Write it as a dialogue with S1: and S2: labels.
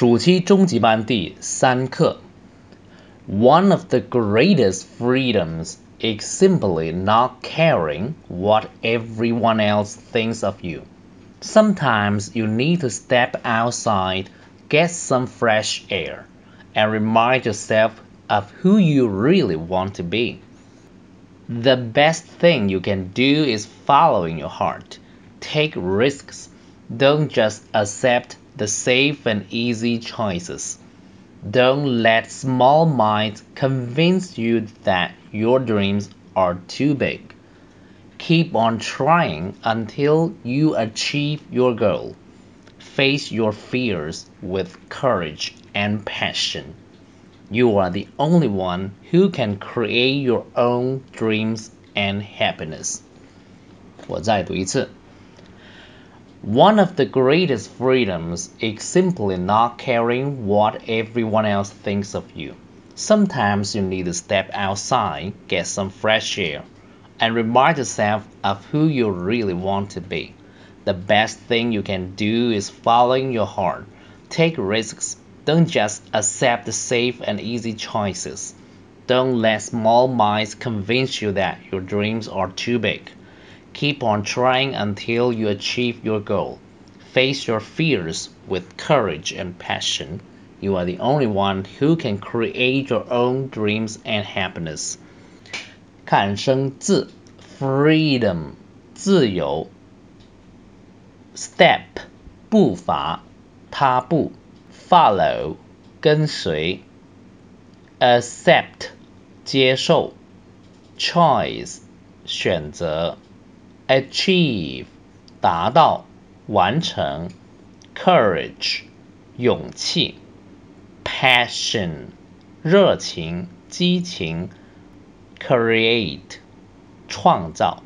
S1: 暑期中级班第三课。One of the greatest freedoms is simply not caring what everyone else thinks of you. Sometimes you need to step outside, get some fresh air, and remind yourself of who you really want to be. The best thing you can do is following your heart. Take risks. Don't just accept the safe and easy choices. Don't let small minds convince you that your dreams are too big. Keep on trying until you achieve your goal. Face your fears with courage and passion. You are the only one who can create your own dreams and happiness. 我再读一次。 One of the greatest freedoms is simply not caring what everyone else thinks of you. Sometimes you need to step outside, get some fresh air, and remind yourself of who you really want to be. The best thing you can do is following your heart. Take risks. Don't just accept the safe and easy choices. Don't let small minds convince you that your dreams are too big. Keep on trying until you achieve your goal. Face your fears with courage and passion. You are the only one who can create your own dreams and happiness. 看生字，freedom 自由，step 步伐踏步，follow 跟随，accept 接受，choice 选择。 Achieve 达到完成，courage 勇气，passion 热情激情，create 创造。